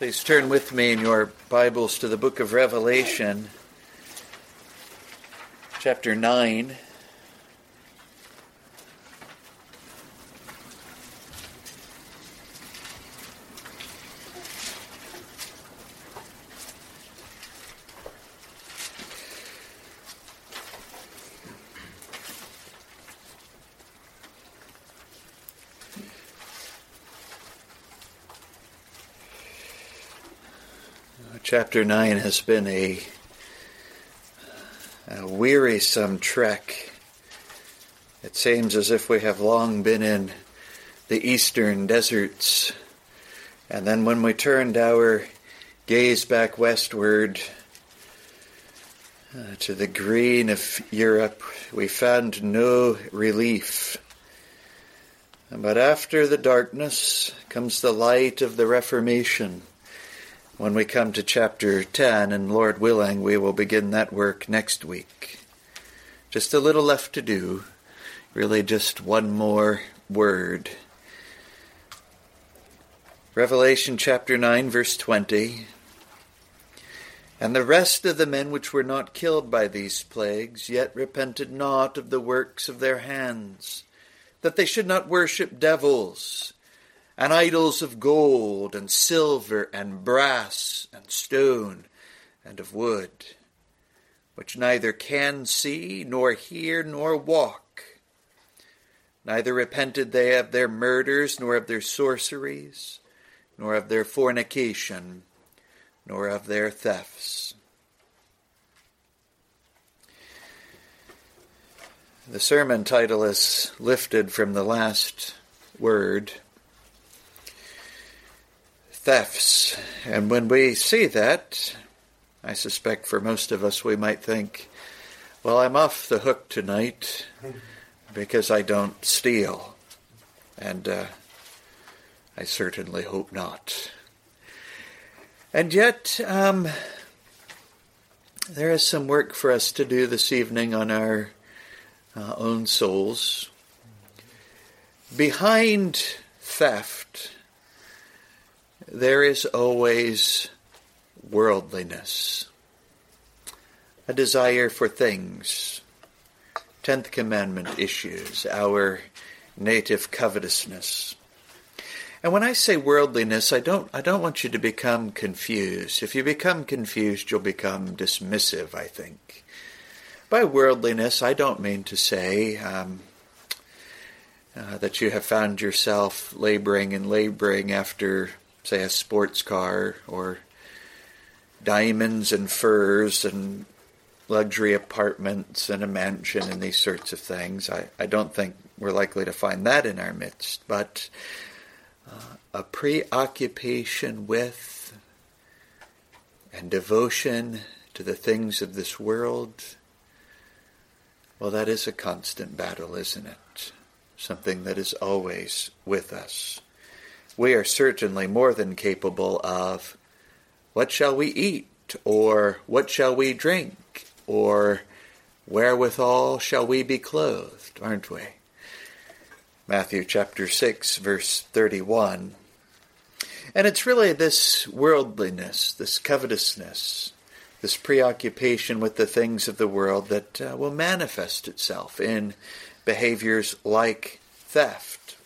Please turn with me in your Bibles to the book of Revelation, chapter 9. Chapter 9 has been a, a, wearisome trek. It seems as if we have long been in the eastern deserts. And then when we turned our gaze back westward uh, to the green of Europe, we found no relief. But after the darkness comes the light of the Reformation when we come to chapter 10, and Lord willing, we will begin that work next week. Just a little left to do, really just one more word. Revelation chapter 9, verse 20. And the rest of the men which were not killed by these plagues yet repented not of the works of their hands, that they should not worship devils and idols of gold and silver and brass and stone and of wood, which neither can see nor hear nor walk. Neither repented they of their murders, nor of their sorceries, nor of their fornication, nor of their thefts. The sermon title is lifted from the last word thefts. And when we see that, I suspect for most of us we might think, well, I'm off the hook tonight because I don't steal. And uh, I certainly hope not. And yet, um, there is some work for us to do this evening on our uh, own souls. Behind theft, there is always worldliness, a desire for things. Tenth Commandment issues, our native covetousness. And when I say worldliness, I don't, I don't want you to become confused. If you become confused, you'll become dismissive, I think. By worldliness, I don't mean to say um, uh, that you have found yourself laboring and laboring after say, a sports car or diamonds and furs and luxury apartments and a mansion and these sorts of things. I, I don't think we're likely to find that in our midst, but uh, a preoccupation with and devotion to the things of this world, well, that is a constant battle, isn't it? Something that is always with us we are certainly more than capable of what shall we eat, or what shall we drink, or wherewithal shall we be clothed, aren't we? Matthew chapter 6, verse 31. And it's really this worldliness, this covetousness, this preoccupation with the things of the world that uh, will manifest itself in behaviors like theft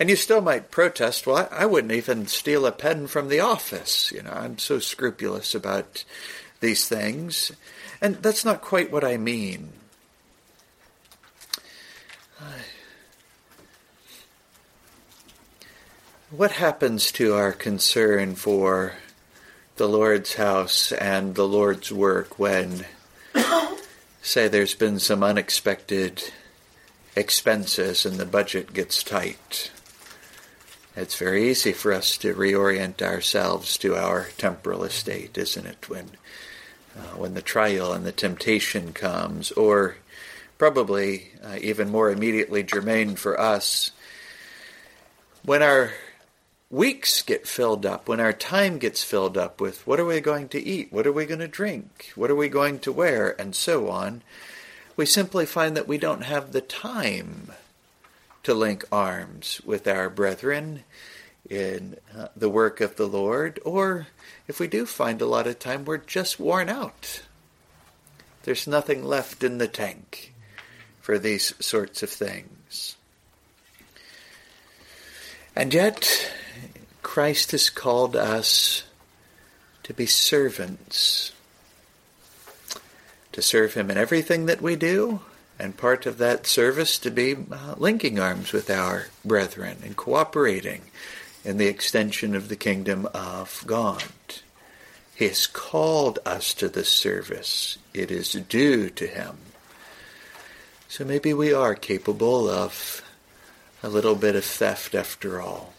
and you still might protest, well, I, wouldn't even steal a pen from the office. You know, I'm so scrupulous about these things. And that's not quite what I mean. What happens to our concern for the Lord's house and the Lord's work when, say, there's been some unexpected expenses and the budget gets tight? It's very easy for us to reorient ourselves to our temporal estate, isn't it? When uh, when the trial and the temptation comes, or probably uh, even more immediately germane for us, when our weeks get filled up, when our time gets filled up with what are we going to eat, what are we going to drink, what are we going to wear, and so on, we simply find that we don't have the time to link arms with our brethren in uh, the work of the Lord, or if we do find a lot of time, we're just worn out. There's nothing left in the tank for these sorts of things. And yet, Christ has called us to be servants, to serve Him in everything that we do, and part of that service to be uh, linking arms with our brethren and cooperating in the extension of the kingdom of God. He has called us to this service. It is due to Him. So maybe we are capable of a little bit of theft after all,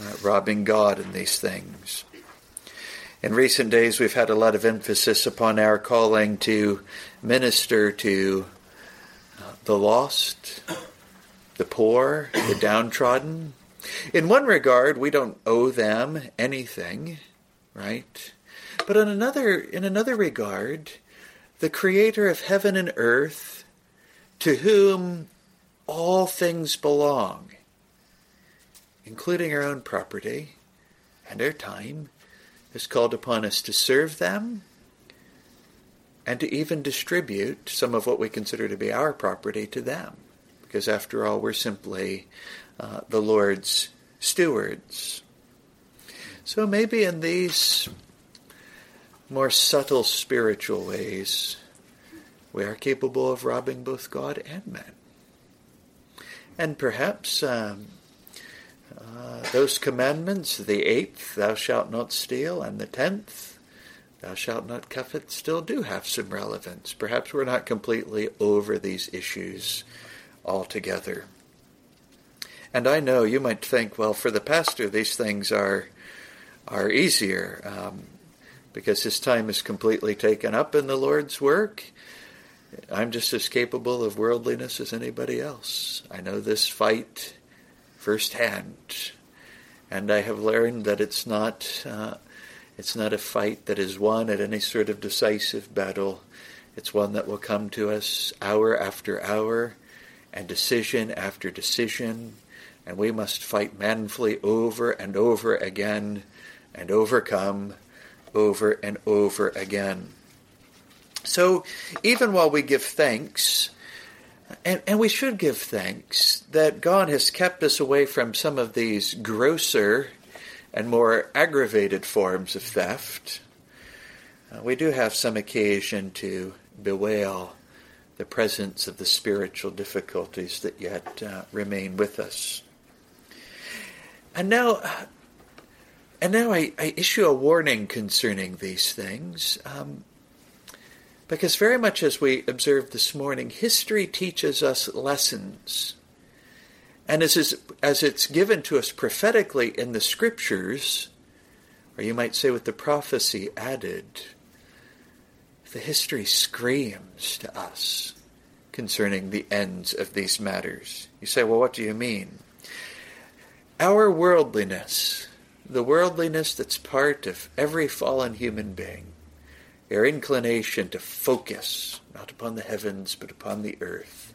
uh, robbing God in these things. In recent days, we've had a lot of emphasis upon our calling to minister to the lost, the poor, the downtrodden. In one regard, we don't owe them anything, right? But in another, in another regard, the creator of heaven and earth, to whom all things belong, including our own property and our time, has called upon us to serve them and to even distribute some of what we consider to be our property to them. Because after all, we're simply uh, the Lord's stewards. So maybe in these more subtle spiritual ways, we are capable of robbing both God and men. And perhaps um, uh, those commandments, the eighth, thou shalt not steal, and the tenth, thou shalt not covet, still do have some relevance. Perhaps we're not completely over these issues altogether. And I know you might think, well, for the pastor, these things are are easier. Um, because his time is completely taken up in the Lord's work. I'm just as capable of worldliness as anybody else. I know this fight firsthand, and I have learned that it's not uh, it's not a fight that is won at any sort of decisive battle. It's one that will come to us hour after hour, and decision after decision, and we must fight manfully over and over again, and overcome over and over again. So even while we give thanks, and, and, we should give thanks that God has kept us away from some of these grosser and more aggravated forms of theft. Uh, we do have some occasion to bewail the presence of the spiritual difficulties that yet uh, remain with us. And now, and now I, I issue a warning concerning these things. Um, because very much as we observed this morning, history teaches us lessons. And as, as it's given to us prophetically in the scriptures, or you might say with the prophecy added, the history screams to us concerning the ends of these matters. You say, well, what do you mean? Our worldliness the worldliness that's part of every fallen human being, our inclination to focus not upon the heavens but upon the earth.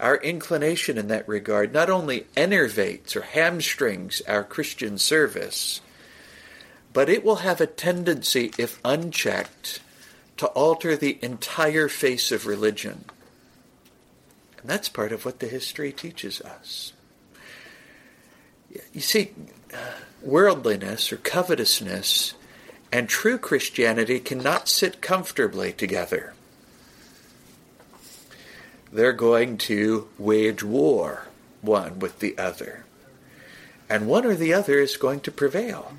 Our inclination in that regard not only enervates or hamstrings our Christian service, but it will have a tendency, if unchecked, to alter the entire face of religion. And that's part of what the history teaches us. You see, worldliness or covetousness and true Christianity cannot sit comfortably together. They're going to wage war one with the other. And one or the other is going to prevail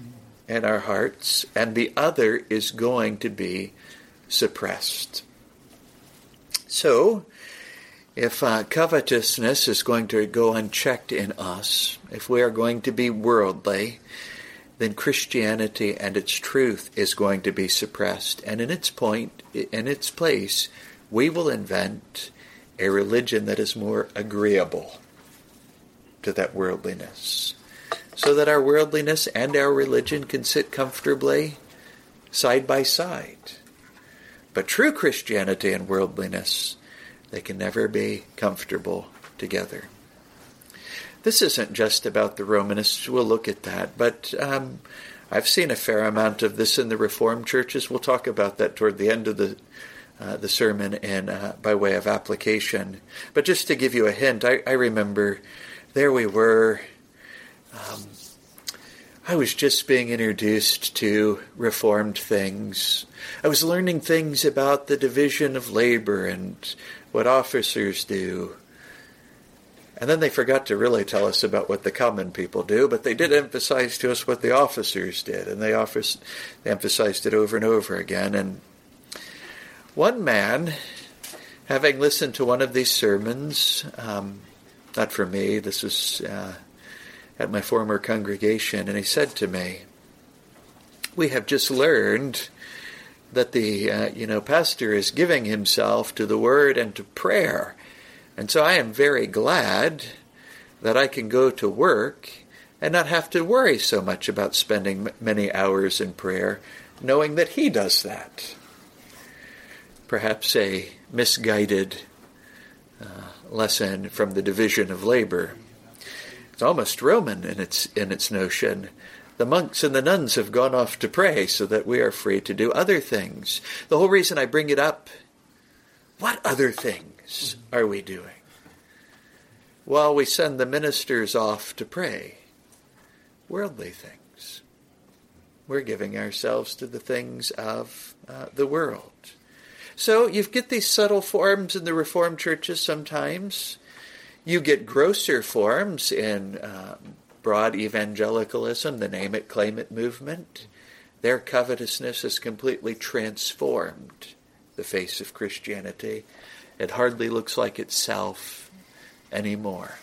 in our hearts, and the other is going to be suppressed. So, if uh, covetousness is going to go unchecked in us, if we are going to be worldly, then Christianity and its truth is going to be suppressed. And in its point, in its place, we will invent a religion that is more agreeable to that worldliness. So that our worldliness and our religion can sit comfortably side by side. But true Christianity and worldliness they can never be comfortable together. this isn't just about the Romanists. We'll look at that, but um, I've seen a fair amount of this in the Reformed churches. We'll talk about that toward the end of the uh, the sermon and uh, by way of application. But just to give you a hint, I, I remember there we were. Um, I was just being introduced to Reformed things. I was learning things about the division of labor and what officers do. And then they forgot to really tell us about what the common people do, but they did emphasize to us what the officers did, and they, offers, they emphasized it over and over again. And one man, having listened to one of these sermons, um, not for me, this was uh, at my former congregation, and he said to me, "We have just learned." That the uh, you know pastor is giving himself to the word and to prayer, and so I am very glad that I can go to work and not have to worry so much about spending many hours in prayer, knowing that He does that. Perhaps a misguided uh, lesson from the division of labor. It's almost Roman in its in its notion. The monks and the nuns have gone off to pray so that we are free to do other things. The whole reason I bring it up, what other things? are we doing? While we send the ministers off to pray, worldly things. We're giving ourselves to the things of uh, the world. So you get these subtle forms in the Reformed churches sometimes. You get grosser forms in uh, broad evangelicalism, the name it, claim it movement. Their covetousness has completely transformed the face of Christianity. It hardly looks like itself anymore.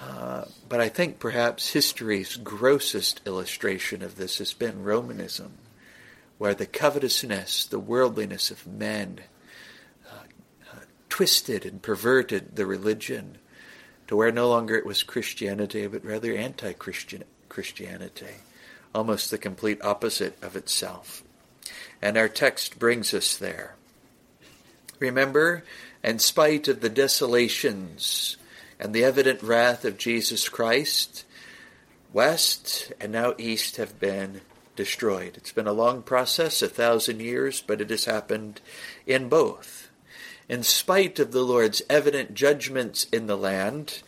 Uh, but I think perhaps history's grossest illustration of this has been Romanism, where the covetousness, the worldliness of men uh, uh, twisted and perverted the religion to where no longer it was Christianity, but rather anti Christianity, almost the complete opposite of itself. And our text brings us there. Remember, in spite of the desolations and the evident wrath of Jesus Christ, west and now east have been destroyed. It's been a long process, a thousand years, but it has happened in both. In spite of the Lord's evident judgments in the land,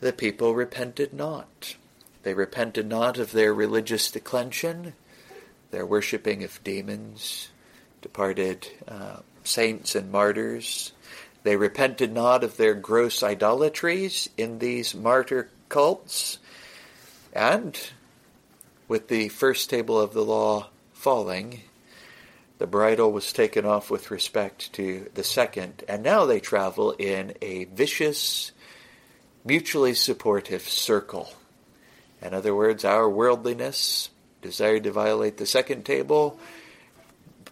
the people repented not. They repented not of their religious declension, their worshipping of demons, departed uh, saints and martyrs. They repented not of their gross idolatries in these martyr cults. And with the first table of the law falling, the bridle was taken off with respect to the second, and now they travel in a vicious, mutually supportive circle. In other words, our worldliness, desire to violate the second table,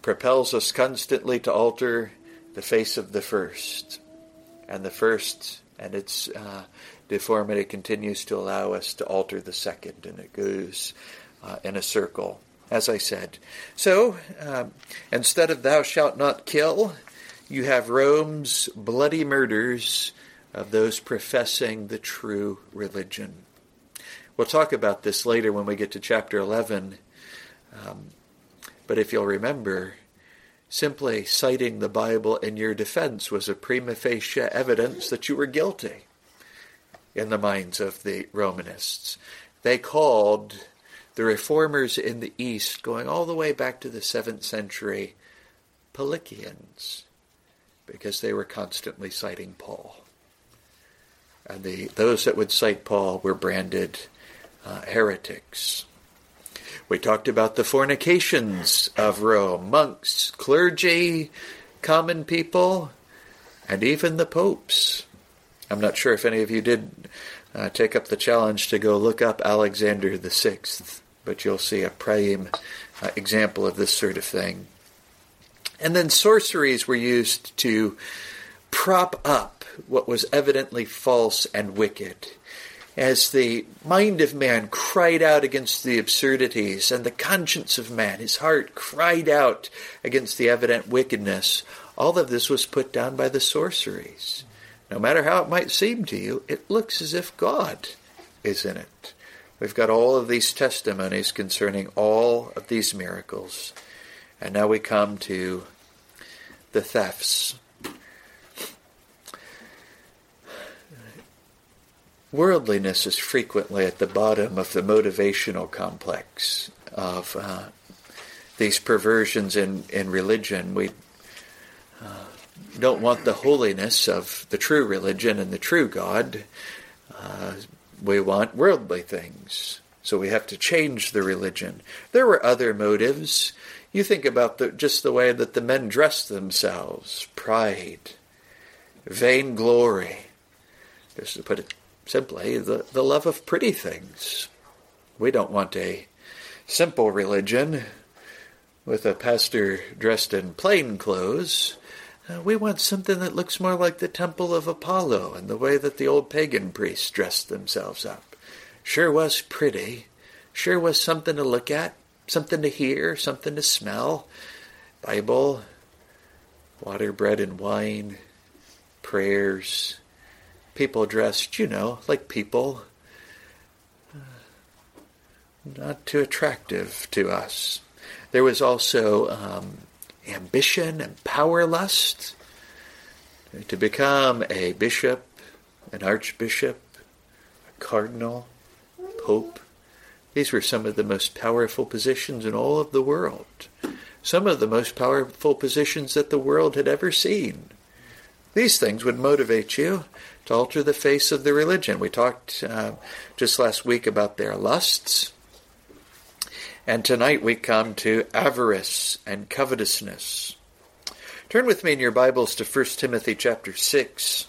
propels us constantly to alter the face of the first. And the first and its uh, deformity continues to allow us to alter the second, and it goes uh, in a circle, as I said. So, um, instead of thou shalt not kill, you have Rome's bloody murders of those professing the true religion. We'll talk about this later when we get to chapter 11. Um, but if you'll remember, simply citing the Bible in your defense was a prima facie evidence that you were guilty in the minds of the Romanists. They called the reformers in the East, going all the way back to the 7th century, Paulicians, because they were constantly citing Paul. And the, those that would cite Paul were branded uh, heretics. We talked about the fornications of Rome monks, clergy, common people, and even the popes. I'm not sure if any of you did uh, take up the challenge to go look up Alexander VI, but you'll see a prime uh, example of this sort of thing. And then sorceries were used to prop up what was evidently false and wicked as the mind of man cried out against the absurdities, and the conscience of man, his heart, cried out against the evident wickedness, all of this was put down by the sorceries. no matter how it might seem to you, it looks as if God is in it. We've got all of these testimonies concerning all of these miracles. And now we come to the thefts. Worldliness is frequently at the bottom of the motivational complex of uh, these perversions in, in religion. We uh, don't want the holiness of the true religion and the true God. Uh, we want worldly things. So we have to change the religion. There were other motives. You think about the, just the way that the men dressed themselves pride, vainglory. Just to put it simply, the, the love of pretty things. We don't want a simple religion with a pastor dressed in plain clothes. Uh, we want something that looks more like the temple of Apollo and the way that the old pagan priests dressed themselves up. Sure was pretty. Sure was something to look at, something to hear, something to smell. Bible, water, bread, and wine, prayers, people dressed, you know, like people. Not too attractive to us. There was also um, ambition and power lust, to become a bishop, an archbishop, a cardinal, pope. These were some of the most powerful positions in all of the world. Some of the most powerful positions that the world had ever seen. These things would motivate you to alter the face of the religion. We talked uh, just last week about their lusts. And tonight we come to avarice and covetousness. Turn with me in your Bibles to 1 Timothy chapter 6.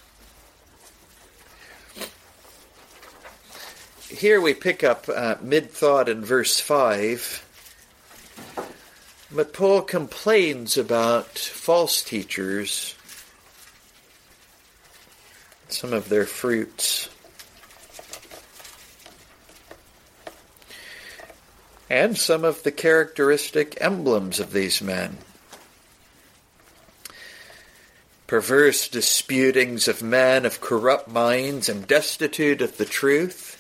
Here we pick up uh, mid thought in verse 5. But Paul complains about false teachers, some of their fruits. And some of the characteristic emblems of these men. Perverse disputings of men of corrupt minds and destitute of the truth,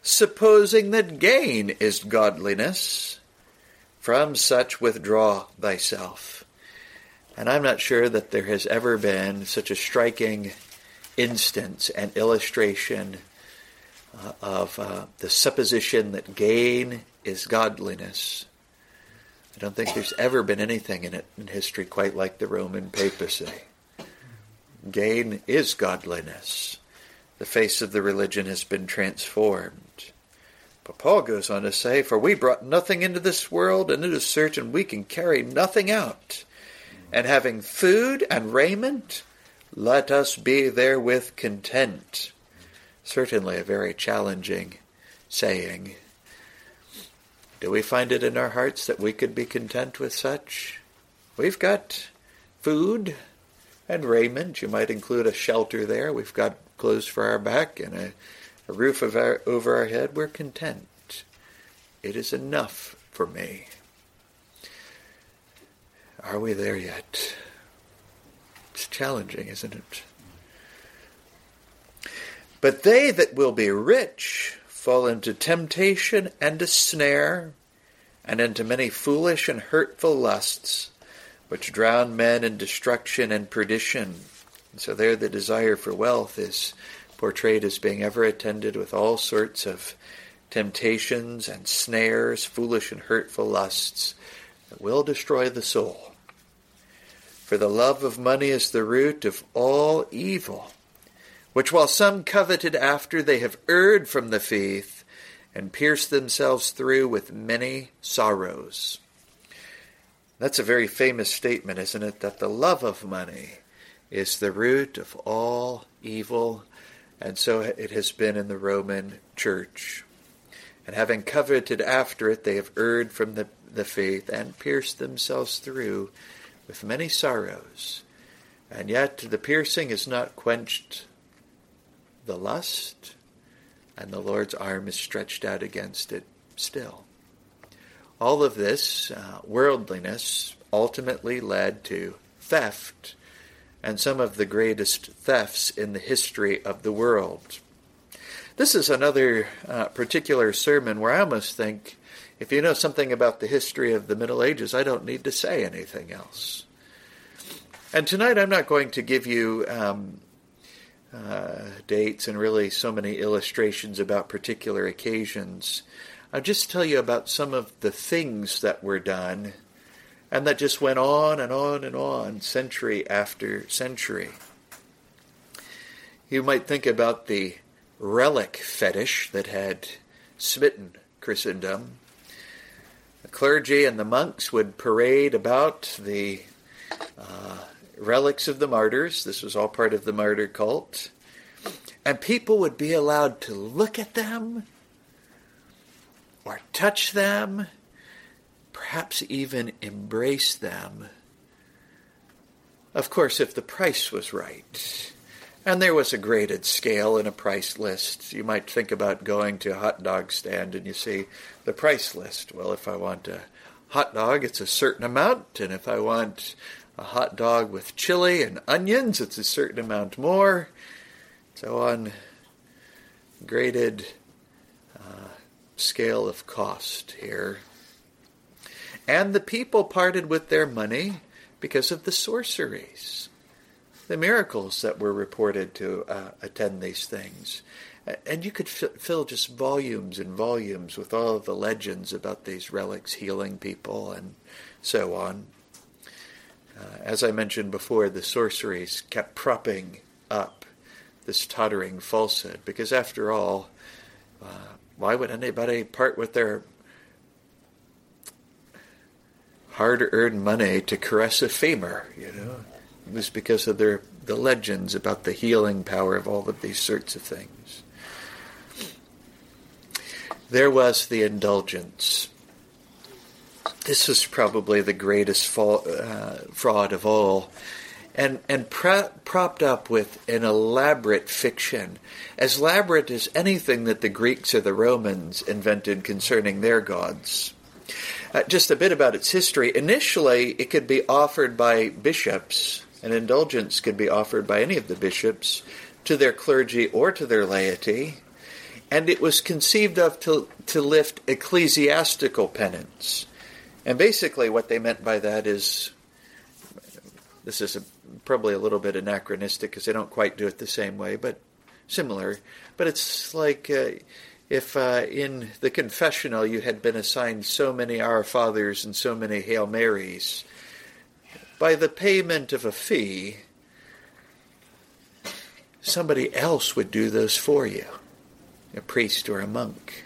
supposing that gain is godliness, from such withdraw thyself. And I'm not sure that there has ever been such a striking instance and illustration uh, of uh, the supposition that gain is godliness. I don't think there's ever been anything in it in history quite like the Roman papacy. Gain is godliness. The face of the religion has been transformed. But Paul goes on to say, For we brought nothing into this world, and it is certain we can carry nothing out. And having food and raiment, let us be therewith content certainly a very challenging saying. Do we find it in our hearts that we could be content with such? We've got food and raiment. You might include a shelter there. We've got clothes for our back and a, a roof our, over our head. We're content. It is enough for me. Are we there yet? It's challenging, isn't it? But they that will be rich fall into temptation and a snare, and into many foolish and hurtful lusts, which drown men in destruction and perdition. And so there the desire for wealth is portrayed as being ever attended with all sorts of temptations and snares, foolish and hurtful lusts that will destroy the soul. For the love of money is the root of all evil which while some coveted after, they have erred from the faith and pierced themselves through with many sorrows. That's a very famous statement, isn't it? That the love of money is the root of all evil, and so it has been in the Roman Church. And having coveted after it, they have erred from the, the faith and pierced themselves through with many sorrows. And yet the piercing is not quenched the lust, and the Lord's arm is stretched out against it still. All of this uh, worldliness ultimately led to theft and some of the greatest thefts in the history of the world. This is another uh, particular sermon where I almost think if you know something about the history of the Middle Ages, I don't need to say anything else. And tonight I'm not going to give you um, uh, dates and really so many illustrations about particular occasions. I'll just tell you about some of the things that were done and that just went on and on and on, century after century. You might think about the relic fetish that had smitten Christendom. The clergy and the monks would parade about the uh, relics of the martyrs. This was all part of the martyr cult. And people would be allowed to look at them or touch them perhaps even embrace them. Of course, if the price was right. And there was a graded scale and a price list. You might think about going to a hot dog stand and you see the price list. Well, if I want a hot dog, it's a certain amount, and if I want a hot dog with chili and onions, it's a certain amount more. So on graded uh, scale of cost here. And the people parted with their money because of the sorceries, the miracles that were reported to uh, attend these things. And you could f- fill just volumes and volumes with all of the legends about these relics healing people and so on. Uh, as I mentioned before, the sorceries kept propping up this tottering falsehood because, after all, uh, why would anybody part with their hard earned money to caress a femur, you know. It was because of their the legends about the healing power of all of these sorts of things. There was the indulgence. This was probably the greatest uh, fraud of all, and and pro- propped up with an elaborate fiction, as elaborate as anything that the Greeks or the Romans invented concerning their gods. Uh, just a bit about its history. Initially, it could be offered by bishops, an indulgence could be offered by any of the bishops to their clergy or to their laity, and it was conceived of to, to lift ecclesiastical penance. And basically, what they meant by that is this is a, probably a little bit anachronistic because they don't quite do it the same way, but similar. But it's like. Uh, if uh, in the confessional you had been assigned so many Our Fathers and so many Hail Marys, by the payment of a fee, somebody else would do those for you, a priest or a monk.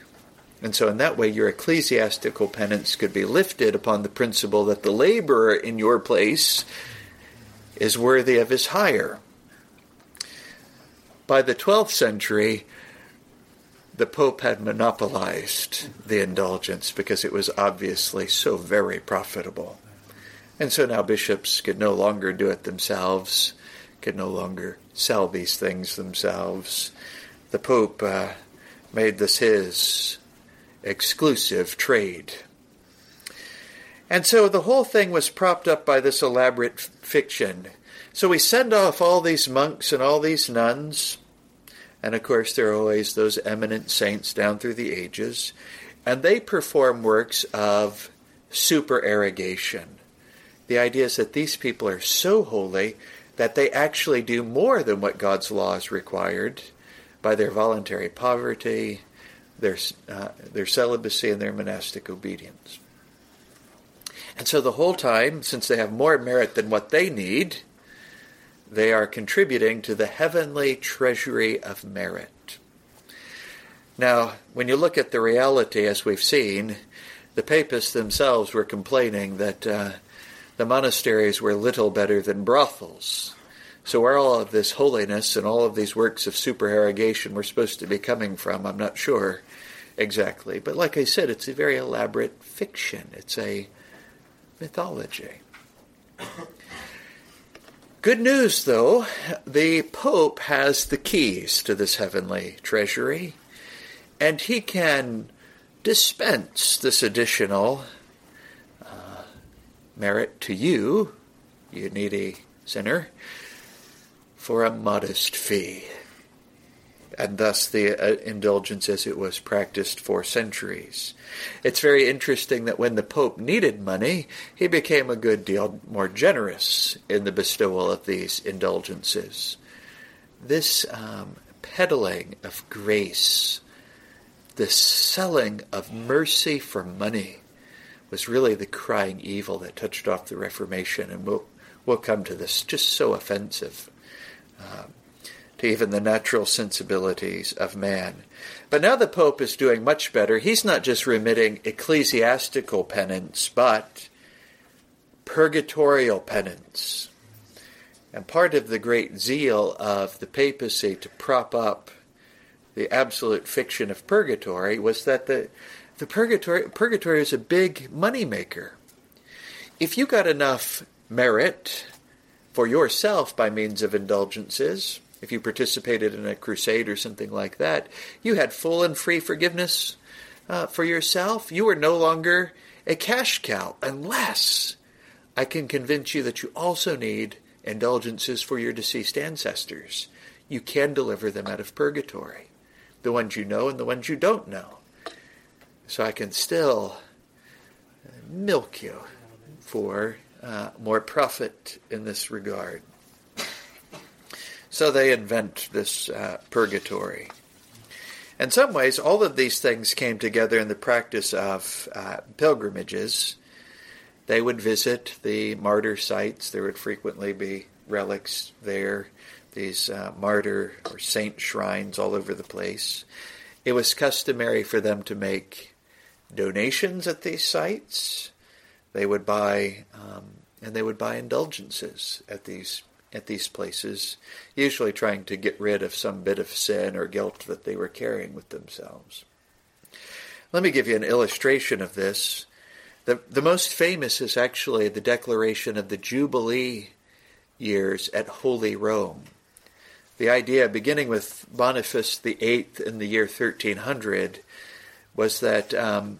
And so, in that way, your ecclesiastical penance could be lifted upon the principle that the laborer in your place is worthy of his hire. By the 12th century, the Pope had monopolized the indulgence because it was obviously so very profitable. And so now bishops could no longer do it themselves, could no longer sell these things themselves. The Pope uh, made this his exclusive trade. And so the whole thing was propped up by this elaborate fiction. So we send off all these monks and all these nuns and of course, there are always those eminent saints down through the ages, and they perform works of supererogation. The idea is that these people are so holy that they actually do more than what God's laws required by their voluntary poverty, their, uh, their celibacy, and their monastic obedience. And so the whole time, since they have more merit than what they need, they are contributing to the heavenly treasury of merit. Now, when you look at the reality, as we've seen, the papists themselves were complaining that uh, the monasteries were little better than brothels. So, where all of this holiness and all of these works of supererogation were supposed to be coming from, I'm not sure exactly. But, like I said, it's a very elaborate fiction, it's a mythology. Good news, though, the Pope has the keys to this heavenly treasury, and he can dispense this additional uh, merit to you, you needy sinner, for a modest fee. And thus the uh, indulgence as it was practiced for centuries. It's very interesting that when the Pope needed money, he became a good deal more generous in the bestowal of these indulgences. This um, peddling of grace, this selling of mercy for money, was really the crying evil that touched off the Reformation, and we'll we'll come to this. Just so offensive um, to even the natural sensibilities of man. But now the Pope is doing much better. He's not just remitting ecclesiastical penance, but purgatorial penance. And part of the great zeal of the papacy to prop up the absolute fiction of purgatory was that the, the purgatory, purgatory is a big money maker. If you got enough merit for yourself by means of indulgences, if you participated in a crusade or something like that, you had full and free forgiveness uh, for yourself. You were no longer a cash cow unless I can convince you that you also need indulgences for your deceased ancestors. You can deliver them out of purgatory, the ones you know and the ones you don't know. So I can still milk you for uh, more profit in this regard. So they invent this uh, purgatory. In some ways, all of these things came together in the practice of uh, pilgrimages. They would visit the martyr sites. There would frequently be relics there, these uh, martyr or saint shrines all over the place. It was customary for them to make donations at these sites. They would buy um, and they would buy indulgences at these at these places, usually trying to get rid of some bit of sin or guilt that they were carrying with themselves. Let me give you an illustration of this. The, the most famous is actually the declaration of the Jubilee years at Holy Rome. The idea, beginning with Boniface VIII in the year 1300, was that um,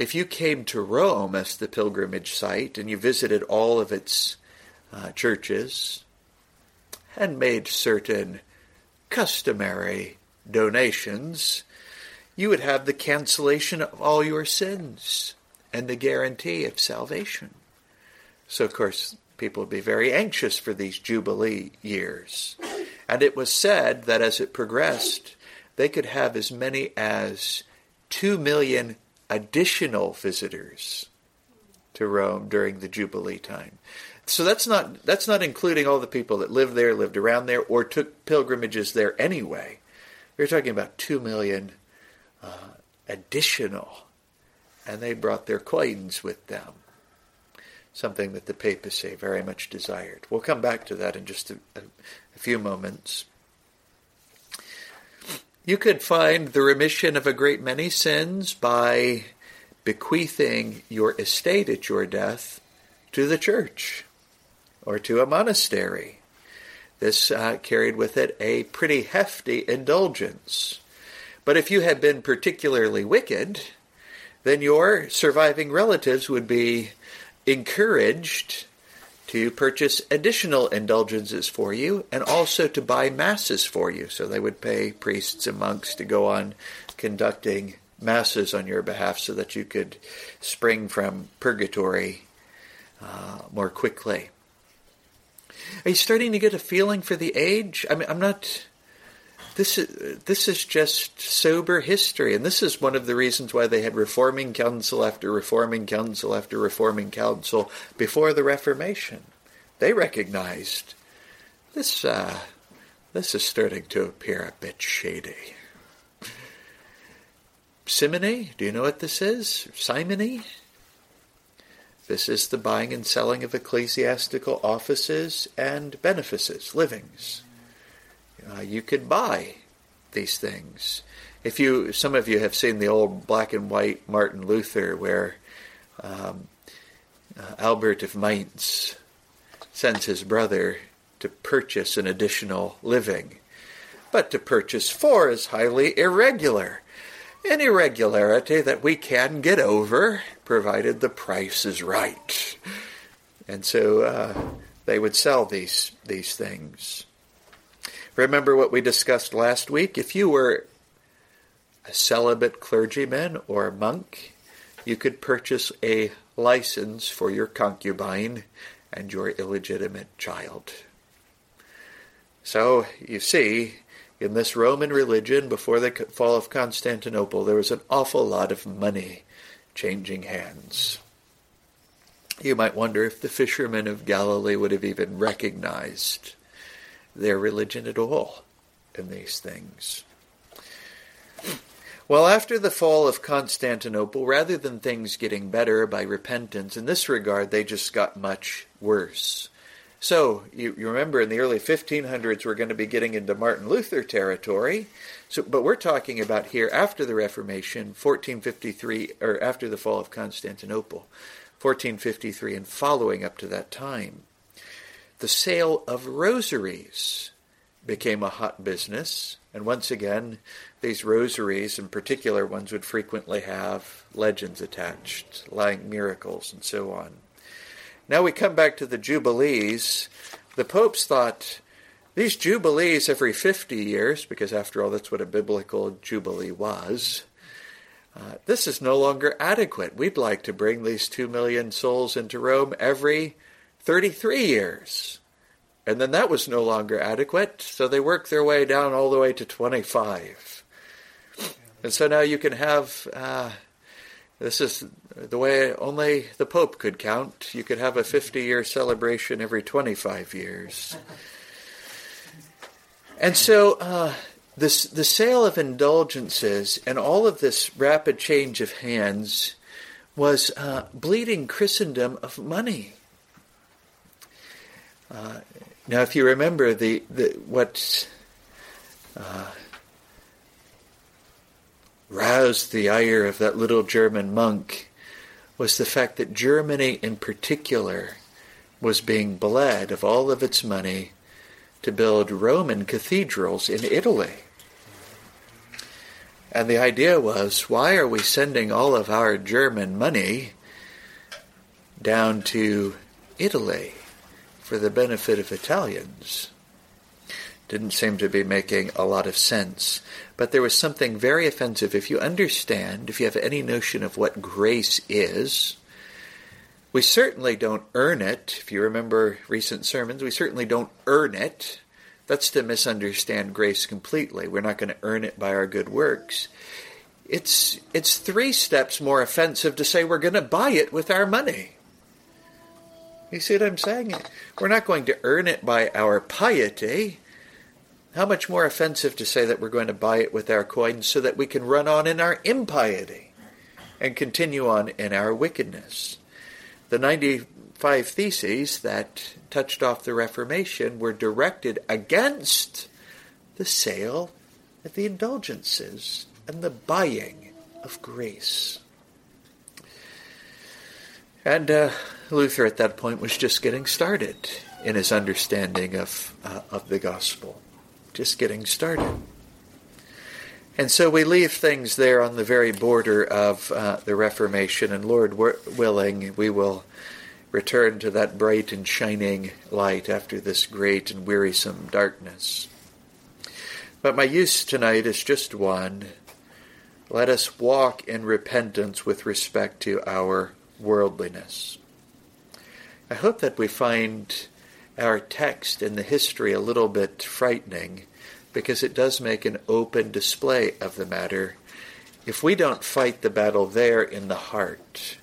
if you came to Rome as the pilgrimage site and you visited all of its uh, churches and made certain customary donations, you would have the cancellation of all your sins and the guarantee of salvation. So, of course, people would be very anxious for these Jubilee years. And it was said that as it progressed, they could have as many as two million additional visitors to Rome during the Jubilee time. So that's not that's not including all the people that lived there, lived around there, or took pilgrimages there anyway. We're talking about two million uh, additional, and they brought their coins with them. Something that the papacy very much desired. We'll come back to that in just a, a, a few moments. You could find the remission of a great many sins by bequeathing your estate at your death to the church or to a monastery. This uh, carried with it a pretty hefty indulgence. But if you had been particularly wicked, then your surviving relatives would be encouraged to purchase additional indulgences for you and also to buy masses for you. So they would pay priests and monks to go on conducting masses on your behalf so that you could spring from purgatory uh, more quickly. Are you starting to get a feeling for the age? I mean, I'm not. This is this is just sober history, and this is one of the reasons why they had reforming council after reforming council after reforming council before the Reformation. They recognized this. Uh, this is starting to appear a bit shady. Simony, do you know what this is? Simony? This is the buying and selling of ecclesiastical offices and benefices, livings. Uh, you could buy these things. If you, some of you have seen the old black and white Martin Luther, where um, uh, Albert of Mainz sends his brother to purchase an additional living. But to purchase four is highly irregular. An irregularity that we can get over, provided the price is right. And so uh, they would sell these these things. Remember what we discussed last week? If you were a celibate clergyman or a monk, you could purchase a license for your concubine and your illegitimate child. So, you see, in this Roman religion, before the fall of Constantinople, there was an awful lot of money changing hands. You might wonder if the fishermen of Galilee would have even recognized their religion at all in these things. Well, after the fall of Constantinople, rather than things getting better by repentance, in this regard, they just got much worse. So, you, you remember in the early 1500s, we're going to be getting into Martin Luther territory. So, but we're talking about here after the Reformation, 1453, or after the fall of Constantinople, 1453, and following up to that time. The sale of rosaries became a hot business, and once again, these rosaries, in particular ones, would frequently have legends attached, like miracles and so on. Now we come back to the Jubilees. The popes thought these Jubilees every 50 years, because after all, that's what a biblical Jubilee was, uh, this is no longer adequate. We'd like to bring these 2 million souls into Rome every 33 years. And then that was no longer adequate, so they worked their way down all the way to 25. And so now you can have, uh, this is the way only the Pope could count. You could have a 50 year celebration every 25 years. And so uh, this, the sale of indulgences and all of this rapid change of hands was uh, bleeding Christendom of money. Uh, now, if you remember the, the what uh, roused the ire of that little German monk was the fact that Germany, in particular, was being bled of all of its money to build Roman cathedrals in Italy. And the idea was why are we sending all of our German money down to Italy? For the benefit of Italians. Didn't seem to be making a lot of sense. But there was something very offensive. If you understand, if you have any notion of what grace is, we certainly don't earn it. If you remember recent sermons, we certainly don't earn it. That's to misunderstand grace completely. We're not going to earn it by our good works. It's, it's three steps more offensive to say we're going to buy it with our money. You see what I'm saying? We're not going to earn it by our piety. How much more offensive to say that we're going to buy it with our coins so that we can run on in our impiety and continue on in our wickedness. The 95 theses that touched off the Reformation were directed against the sale of the indulgences and the buying of grace. And uh, Luther at that point was just getting started in his understanding of, uh, of the gospel. Just getting started. And so we leave things there on the very border of uh, the Reformation, and Lord willing, we will return to that bright and shining light after this great and wearisome darkness. But my use tonight is just one. Let us walk in repentance with respect to our worldliness. I hope that we find our text and the history a little bit frightening because it does make an open display of the matter. If we don't fight the battle there in the heart,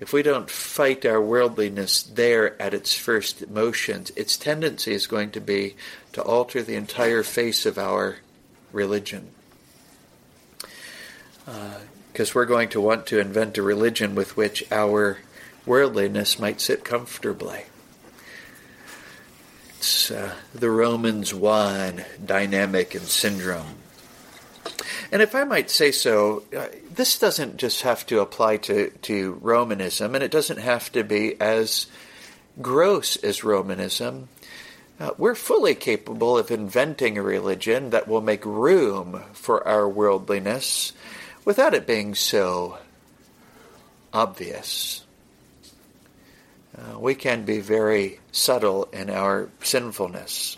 if we don't fight our worldliness there at its first motions, its tendency is going to be to alter the entire face of our religion. Uh, because we're going to want to invent a religion with which our worldliness might sit comfortably. It's uh, the Romans 1 dynamic and syndrome. And if I might say so, uh, this doesn't just have to apply to, to Romanism, and it doesn't have to be as gross as Romanism. Uh, we're fully capable of inventing a religion that will make room for our worldliness without it being so obvious. Uh, we can be very subtle in our sinfulness.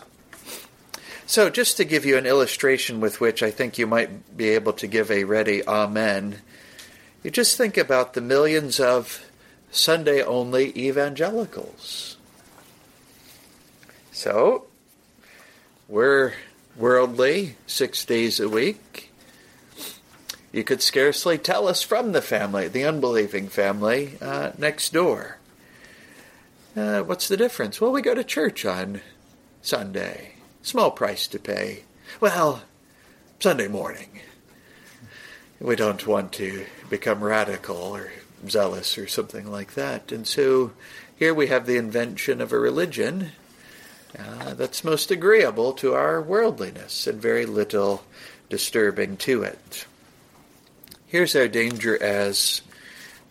So, just to give you an illustration with which I think you might be able to give a ready amen, you just think about the millions of Sunday only evangelicals. So, we're worldly six days a week. You could scarcely tell us from the family, the unbelieving family uh, next door. Uh, what's the difference? Well, we go to church on Sunday. Small price to pay. Well, Sunday morning. We don't want to become radical or zealous or something like that. And so here we have the invention of a religion uh, that's most agreeable to our worldliness and very little disturbing to it. Here's our danger as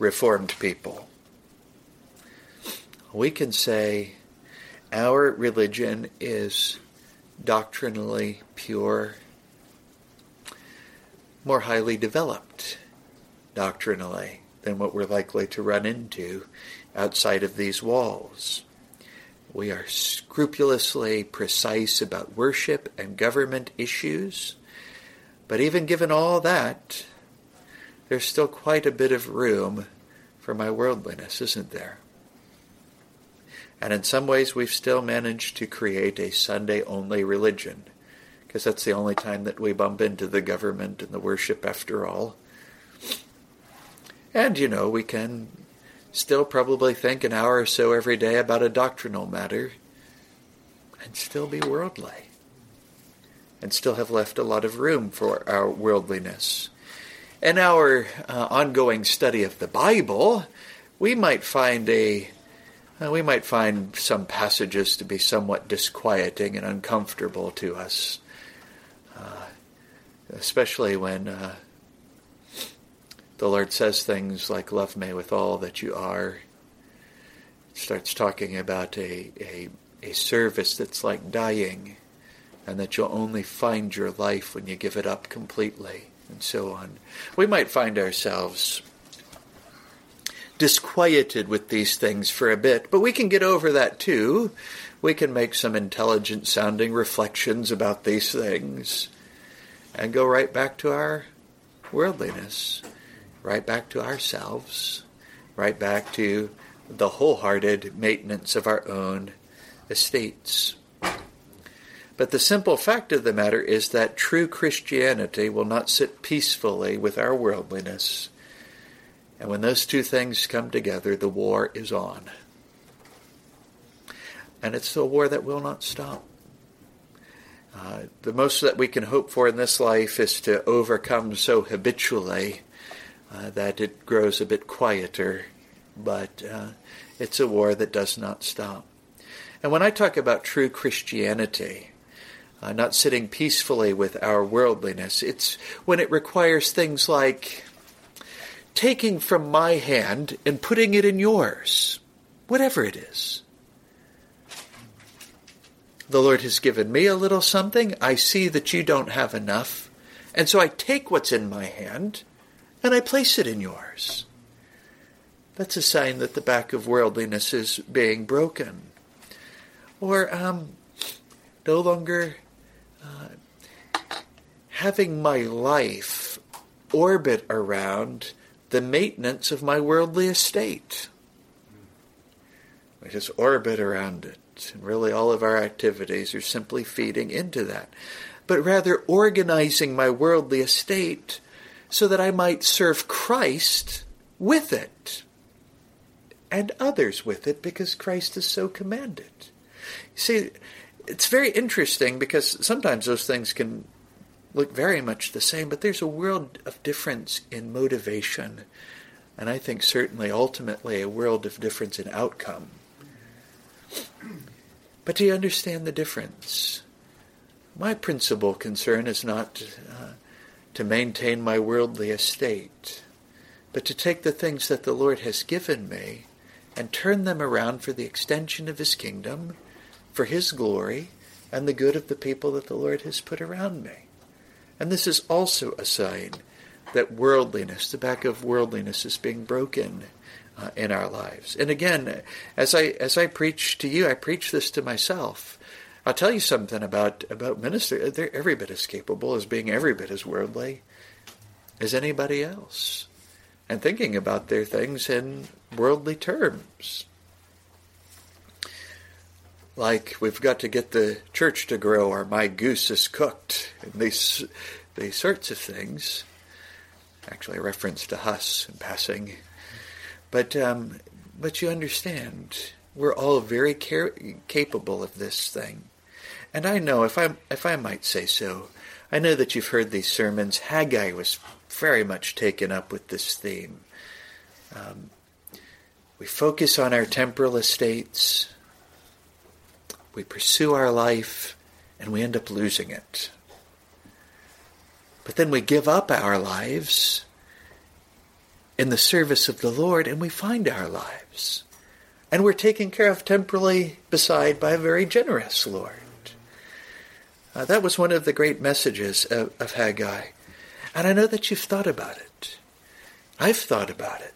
Reformed people. We can say our religion is doctrinally pure, more highly developed doctrinally than what we're likely to run into outside of these walls. We are scrupulously precise about worship and government issues, but even given all that, there's still quite a bit of room for my worldliness, isn't there? And in some ways, we've still managed to create a Sunday only religion, because that's the only time that we bump into the government and the worship after all. And, you know, we can still probably think an hour or so every day about a doctrinal matter and still be worldly and still have left a lot of room for our worldliness. In our uh, ongoing study of the Bible, we might find a uh, we might find some passages to be somewhat disquieting and uncomfortable to us, uh, especially when uh, the Lord says things like, Love me with all that you are. Starts talking about a, a, a service that's like dying, and that you'll only find your life when you give it up completely, and so on. We might find ourselves disquieted with these things for a bit, but we can get over that too. We can make some intelligent sounding reflections about these things and go right back to our worldliness, right back to ourselves, right back to the wholehearted maintenance of our own estates. But the simple fact of the matter is that true Christianity will not sit peacefully with our worldliness and when those two things come together, the war is on. And it's a war that will not stop. Uh, the most that we can hope for in this life is to overcome so habitually uh, that it grows a bit quieter, but uh, it's a war that does not stop. And when I talk about true Christianity, uh, not sitting peacefully with our worldliness, it's when it requires things like taking from my hand and putting it in yours, whatever it is. The Lord has given me a little something. I see that you don't have enough. And so I take what's in my hand and I place it in yours. That's a sign that the back of worldliness is being broken. Or um, no longer uh, having my life orbit around the maintenance of my worldly estate. We just orbit around it, and really all of our activities are simply feeding into that. But rather organizing my worldly estate so that I might serve Christ with it and others with it because Christ has so commanded. See, it's very interesting because sometimes those things can look very much the same, but there's a world of difference in motivation, and I think certainly ultimately a world of difference in outcome. But do you understand the difference? My principal concern is not uh, to maintain my worldly estate, but to take the things that the Lord has given me and turn them around for the extension of His kingdom, for His glory, and the good of the people that the Lord has put around me. And this is also a sign that worldliness, the back of worldliness, is being broken uh, in our lives. And again, as I as I preach to you, I preach this to myself. I'll tell you something about about minister. They're every bit as capable as being every bit as worldly as anybody else, and thinking about their things in worldly terms. Like we've got to get the church to grow, or my goose is cooked, and these these sorts of things. Actually, a reference to Huss in passing, but um, but you understand, we're all very care- capable of this thing. And I know, if I if I might say so, I know that you've heard these sermons. Haggai was very much taken up with this theme. Um, we focus on our temporal estates, we pursue our life, and we end up losing it. But then we give up our lives in the service of the Lord, and we find our lives. And we're taken care of temporally beside by a very generous Lord. Uh, that was one of the great messages of, of Haggai. And I know that you've thought about it. I've thought about it.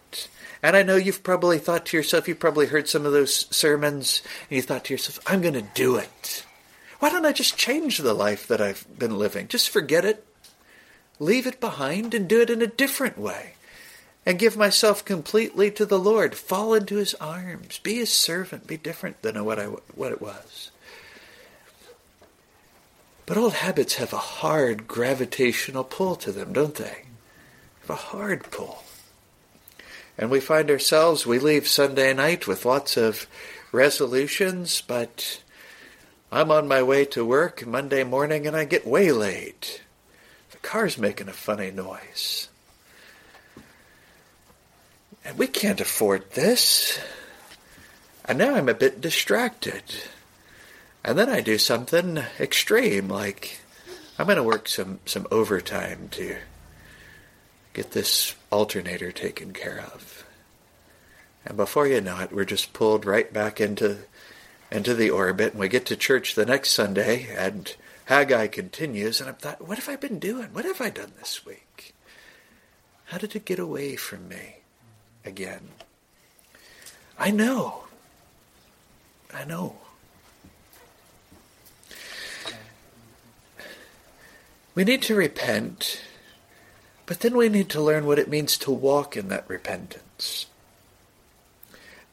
And I know you've probably thought to yourself, you've probably heard some of those sermons, and you thought to yourself, I'm going to do it. Why don't I just change the life that I've been living? Just forget it, leave it behind, and do it in a different way. And give myself completely to the Lord. Fall into His arms. Be His servant. Be different than what I what it was. But old habits have a hard gravitational pull to them, don't they? Have a hard pull. And we find ourselves, we leave Sunday night with lots of resolutions, but I'm on my way to work Monday morning and I get waylaid. The car's making a funny noise. And we can't afford this. And now I'm a bit distracted. And then I do something extreme, like I'm going to work some, some overtime to get this alternator taken care of. And before you know it, we're just pulled right back into into the orbit, and we get to church the next Sunday, and Haggai continues, and I'm thought, what have I been doing? What have I done this week? How did it get away from me again? I know. I know. We need to repent, but then we need to learn what it means to walk in that repentance.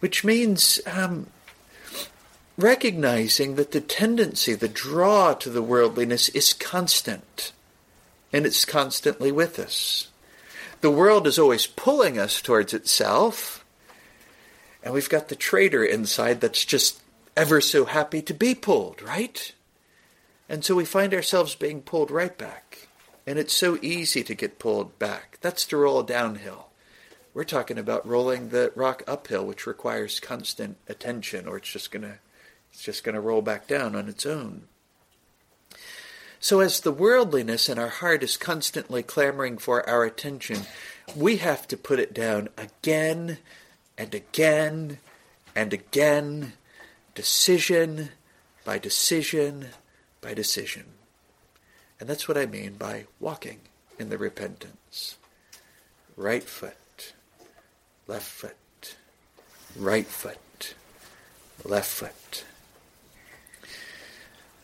Which means um, recognizing that the tendency, the draw to the worldliness is constant, and it's constantly with us. The world is always pulling us towards itself, and we've got the traitor inside that's just ever so happy to be pulled, right? And so we find ourselves being pulled right back. And it's so easy to get pulled back. That's to roll downhill. We're talking about rolling the rock uphill, which requires constant attention, or it's just gonna it's just gonna roll back down on its own. So as the worldliness in our heart is constantly clamoring for our attention, we have to put it down again and again and again, decision by decision by decision. And that's what I mean by walking in the repentance. Right foot, left foot, right foot, left foot.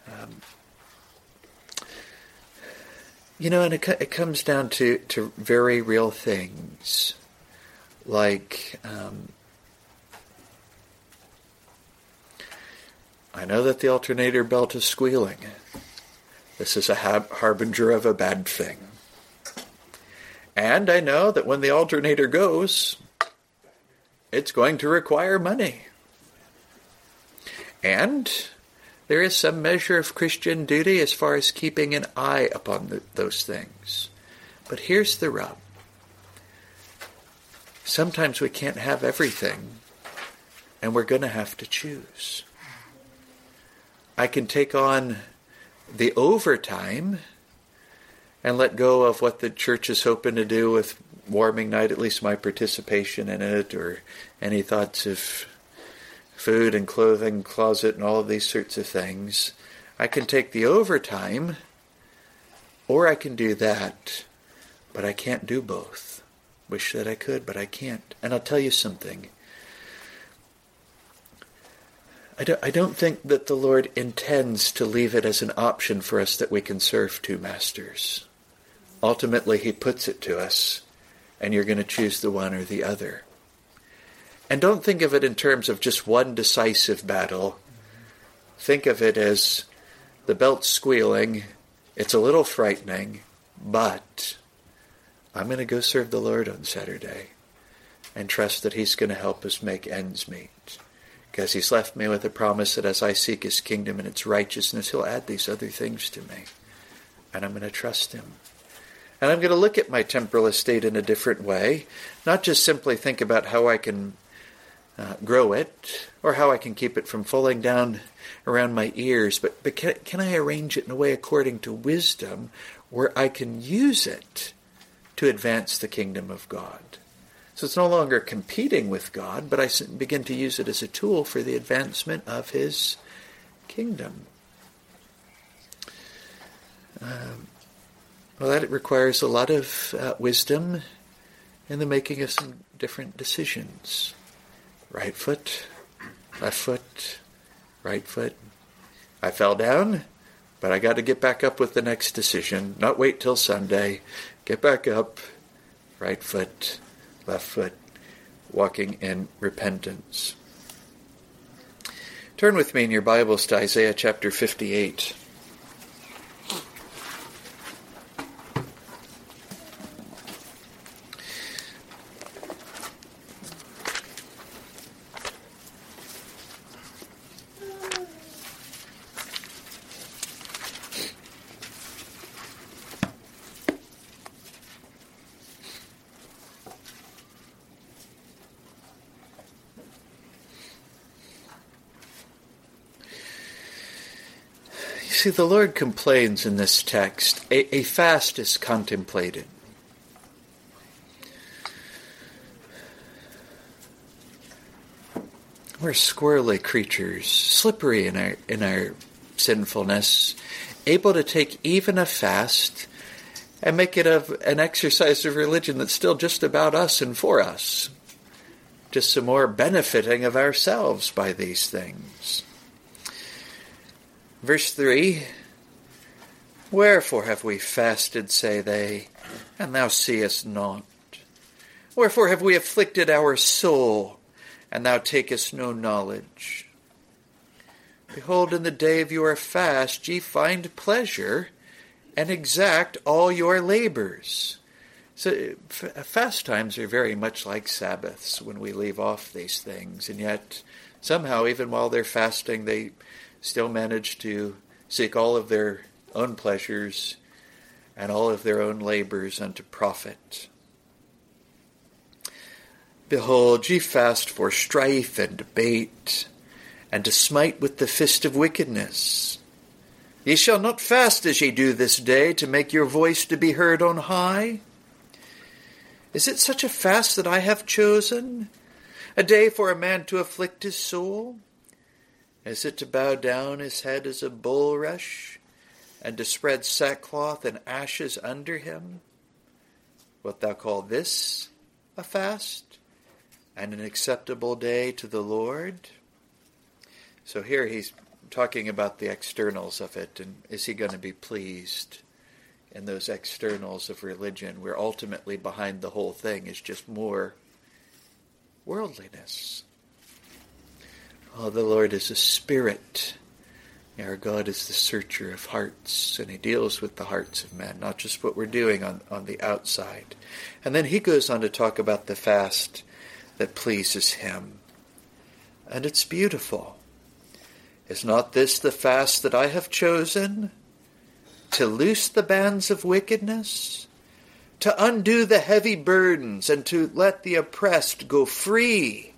Um, you know, and it, it comes down to, to very real things like um, I know that the alternator belt is squealing. This is a harbinger of a bad thing. And I know that when the alternator goes, it's going to require money. And there is some measure of Christian duty as far as keeping an eye upon the, those things. But here's the rub sometimes we can't have everything, and we're going to have to choose. I can take on the overtime and let go of what the church is hoping to do with warming night, at least my participation in it, or any thoughts of food and clothing, closet, and all of these sorts of things. I can take the overtime, or I can do that, but I can't do both. Wish that I could, but I can't. And I'll tell you something I don't, I don't think that the Lord intends to leave it as an option for us that we can serve two masters. Ultimately, He puts it to us, and you're going to choose the one or the other. And don't think of it in terms of just one decisive battle. Think of it as the belt squealing. It's a little frightening, but I'm going to go serve the Lord on Saturday and trust that He's going to help us make ends meet. Because He's left me with a promise that as I seek His kingdom and its righteousness, He'll add these other things to me. And I'm going to trust Him. And I'm going to look at my temporal estate in a different way, not just simply think about how I can uh, grow it or how I can keep it from falling down around my ears, but, but can, can I arrange it in a way according to wisdom where I can use it to advance the kingdom of God? So it's no longer competing with God, but I begin to use it as a tool for the advancement of His kingdom. Um, well, that requires a lot of uh, wisdom in the making of some different decisions. Right foot, left foot, right foot. I fell down, but I got to get back up with the next decision. Not wait till Sunday. Get back up, right foot, left foot, walking in repentance. Turn with me in your Bibles to Isaiah chapter 58. See, the Lord complains in this text a, a fast is contemplated. We're squirrely creatures, slippery in our in our sinfulness, able to take even a fast and make it of an exercise of religion that's still just about us and for us. Just some more benefiting of ourselves by these things. Verse 3 Wherefore have we fasted, say they, and thou seest not? Wherefore have we afflicted our soul, and thou takest no knowledge? Behold, in the day of your fast ye find pleasure, and exact all your labors. So, fast times are very much like Sabbaths when we leave off these things, and yet somehow, even while they're fasting, they still manage to seek all of their own pleasures and all of their own labors unto profit. Behold, ye fast for strife and debate, and to smite with the fist of wickedness. Ye shall not fast as ye do this day, to make your voice to be heard on high. Is it such a fast that I have chosen? A day for a man to afflict his soul? Is it to bow down his head as a bulrush, and to spread sackcloth and ashes under him? Wilt thou call this a fast, and an acceptable day to the Lord? So here he's talking about the externals of it, and is he going to be pleased in those externals of religion, where ultimately behind the whole thing is just more worldliness? Oh, the Lord is a spirit. Our God is the searcher of hearts, and He deals with the hearts of men, not just what we're doing on, on the outside. And then He goes on to talk about the fast that pleases Him. And it's beautiful. Is not this the fast that I have chosen? To loose the bands of wickedness? To undo the heavy burdens, and to let the oppressed go free?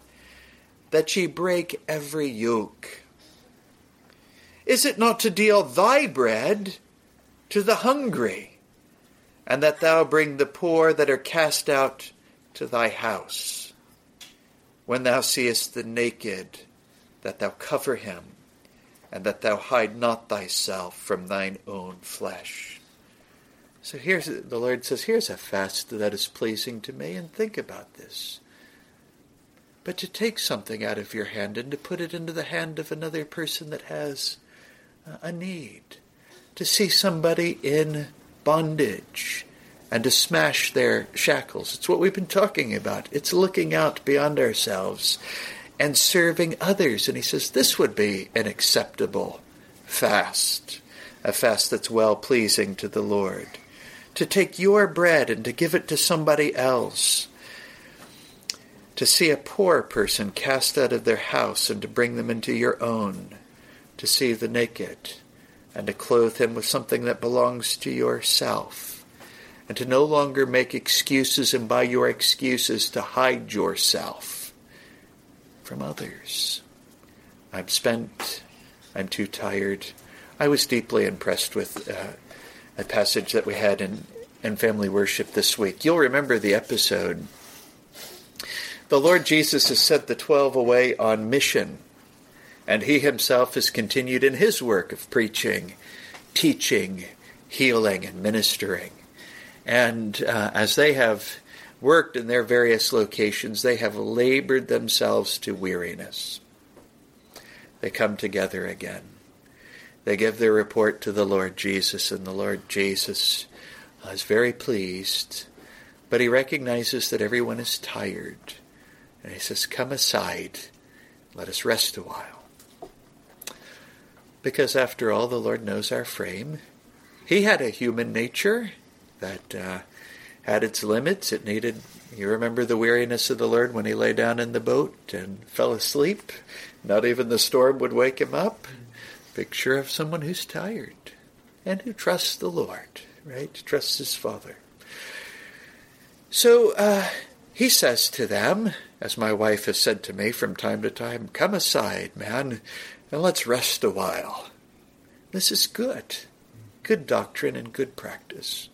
That ye break every yoke? Is it not to deal thy bread to the hungry, and that thou bring the poor that are cast out to thy house? When thou seest the naked, that thou cover him, and that thou hide not thyself from thine own flesh. So here's the Lord says, here's a fast that is pleasing to me, and think about this but to take something out of your hand and to put it into the hand of another person that has uh, a need. To see somebody in bondage and to smash their shackles. It's what we've been talking about. It's looking out beyond ourselves and serving others. And he says this would be an acceptable fast, a fast that's well pleasing to the Lord. To take your bread and to give it to somebody else. To see a poor person cast out of their house and to bring them into your own. To see the naked and to clothe him with something that belongs to yourself. And to no longer make excuses and by your excuses to hide yourself from others. I'm spent. I'm too tired. I was deeply impressed with uh, a passage that we had in, in family worship this week. You'll remember the episode. The Lord Jesus has sent the twelve away on mission, and he himself has continued in his work of preaching, teaching, healing, and ministering. And uh, as they have worked in their various locations, they have labored themselves to weariness. They come together again. They give their report to the Lord Jesus, and the Lord Jesus is very pleased, but he recognizes that everyone is tired. And he says, Come aside, let us rest a while. Because after all, the Lord knows our frame. He had a human nature that uh, had its limits. It needed, you remember the weariness of the Lord when he lay down in the boat and fell asleep? Not even the storm would wake him up. Picture of someone who's tired and who trusts the Lord, right? Trusts his Father. So uh, he says to them, as my wife has said to me from time to time, come aside, man, and let's rest a while. This is good. Good doctrine and good practice.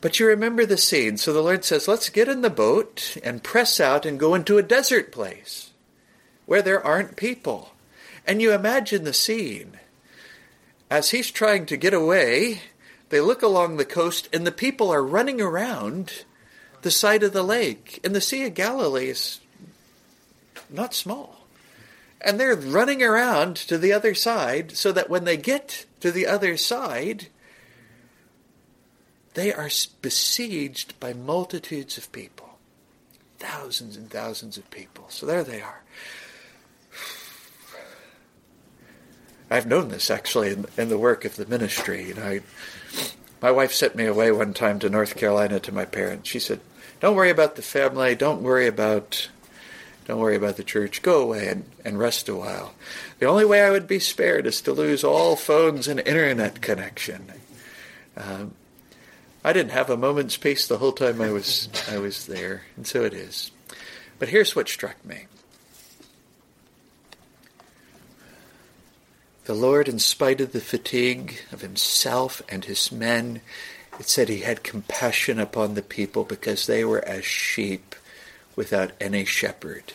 But you remember the scene. So the Lord says, let's get in the boat and press out and go into a desert place where there aren't people. And you imagine the scene. As he's trying to get away, they look along the coast and the people are running around the side of the lake. And the Sea of Galilee is not small. And they're running around to the other side so that when they get to the other side, they are besieged by multitudes of people, thousands and thousands of people. So there they are. I've known this actually in, in the work of the ministry. You know, I, my wife sent me away one time to North Carolina to my parents. She said, "Don't worry about the family. Don't worry about." Don't worry about the church. Go away and, and rest a while. The only way I would be spared is to lose all phones and internet connection. Um, I didn't have a moment's peace the whole time I was I was there, and so it is. But here's what struck me. The Lord, in spite of the fatigue of himself and his men, it said he had compassion upon the people because they were as sheep without any shepherd.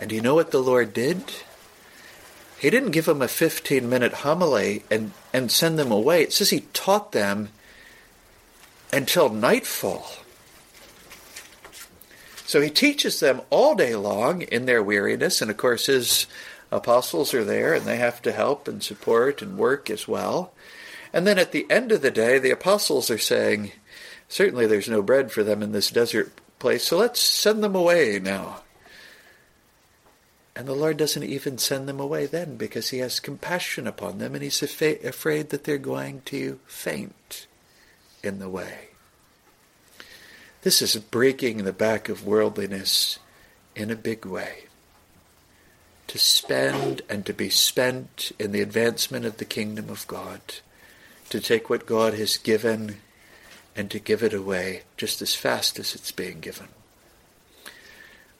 And you know what the Lord did? He didn't give them a 15 minute homily and, and send them away. It says he taught them until nightfall. So he teaches them all day long in their weariness, and of course his apostles are there and they have to help and support and work as well. And then at the end of the day, the apostles are saying, certainly there's no bread for them in this desert place, so let's send them away now. And the Lord doesn't even send them away then because he has compassion upon them and he's afraid that they're going to faint in the way. This is breaking the back of worldliness in a big way. To spend and to be spent in the advancement of the kingdom of God. To take what God has given and to give it away just as fast as it's being given.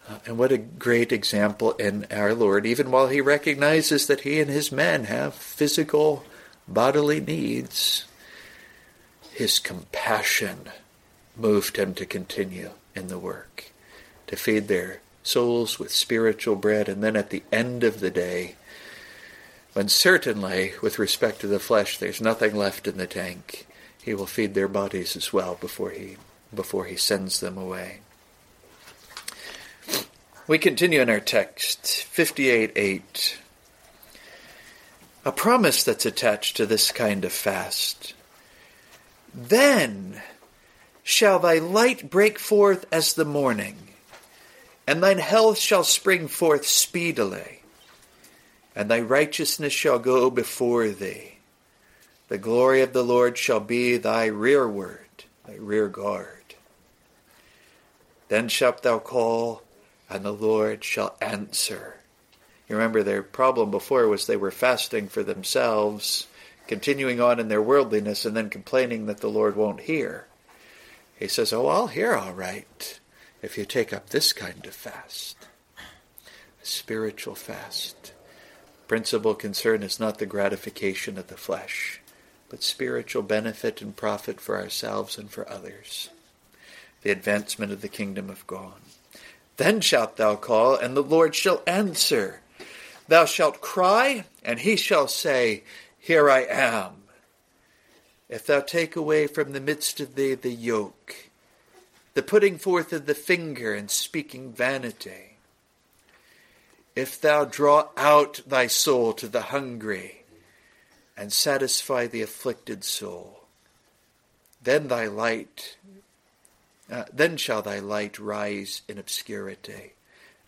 Uh, and what a great example in our Lord, even while he recognizes that he and his men have physical bodily needs his compassion moved him to continue in the work, to feed their souls with spiritual bread, and then at the end of the day, when certainly, with respect to the flesh, there's nothing left in the tank, he will feed their bodies as well before he before he sends them away. We continue in our text, 58 8. A promise that's attached to this kind of fast. Then shall thy light break forth as the morning, and thine health shall spring forth speedily, and thy righteousness shall go before thee. The glory of the Lord shall be thy rearward, thy rear guard. Then shalt thou call, and the Lord shall answer. You remember their problem before was they were fasting for themselves, continuing on in their worldliness, and then complaining that the Lord won't hear. He says, Oh, I'll hear all right if you take up this kind of fast. A spiritual fast. Principal concern is not the gratification of the flesh, but spiritual benefit and profit for ourselves and for others. The advancement of the kingdom of God. Then shalt thou call, and the Lord shall answer. Thou shalt cry, and he shall say, Here I am. If thou take away from the midst of thee the yoke, the putting forth of the finger and speaking vanity, if thou draw out thy soul to the hungry and satisfy the afflicted soul, then thy light uh, then shall thy light rise in obscurity,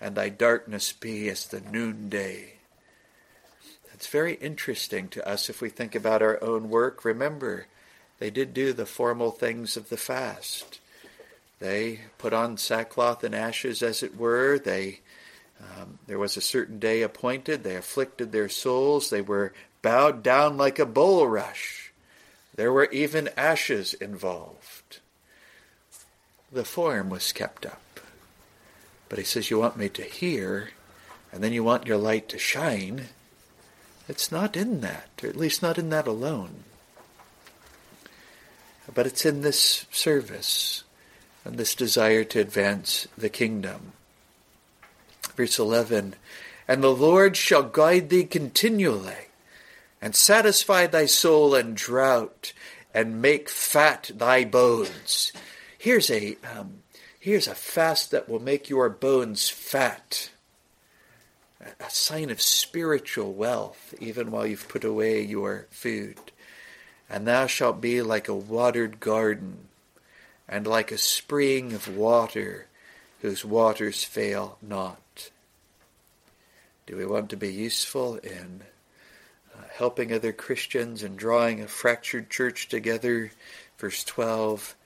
and thy darkness be as the noonday. It's very interesting to us if we think about our own work. Remember, they did do the formal things of the fast. They put on sackcloth and ashes, as it were. They um, there was a certain day appointed. They afflicted their souls. They were bowed down like a bulrush. There were even ashes involved the form was kept up. But he says, You want me to hear, and then you want your light to shine. It's not in that, or at least not in that alone. But it's in this service and this desire to advance the kingdom. Verse 11 And the Lord shall guide thee continually, and satisfy thy soul in drought, and make fat thy bones. Here's a um, here's a fast that will make your bones fat. A sign of spiritual wealth, even while you've put away your food. And thou shalt be like a watered garden, and like a spring of water, whose waters fail not. Do we want to be useful in uh, helping other Christians and drawing a fractured church together? Verse 12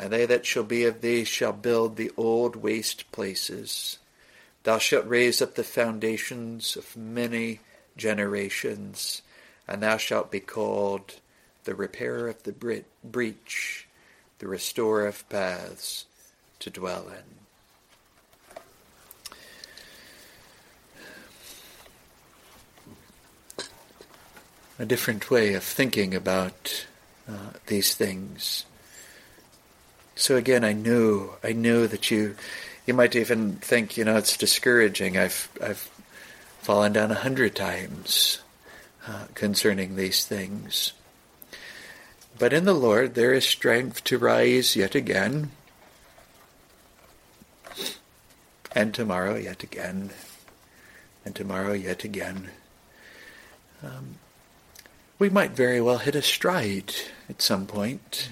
and they that shall be of thee shall build the old waste places. Thou shalt raise up the foundations of many generations, and thou shalt be called the repairer of the breach, the restorer of paths to dwell in. A different way of thinking about uh, these things. So again, I knew, I knew that you, you might even think, you know, it's discouraging. I've, I've fallen down a hundred times uh, concerning these things. But in the Lord there is strength to rise yet again, and tomorrow yet again, and tomorrow yet again. Um, we might very well hit a stride at some point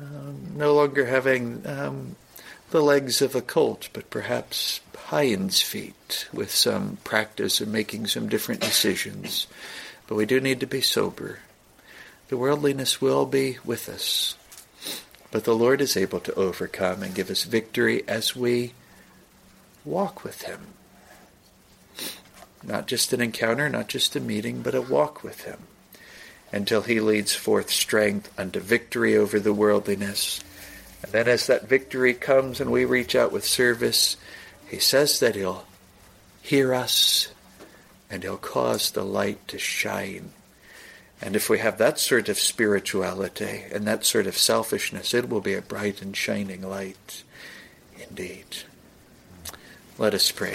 um, no longer having um, the legs of a colt, but perhaps hind's feet with some practice of making some different decisions. But we do need to be sober. The worldliness will be with us, but the Lord is able to overcome and give us victory as we walk with Him. Not just an encounter, not just a meeting, but a walk with Him until he leads forth strength unto victory over the worldliness. And then as that victory comes and we reach out with service, he says that he'll hear us and he'll cause the light to shine. And if we have that sort of spirituality and that sort of selfishness, it will be a bright and shining light indeed. Let us pray.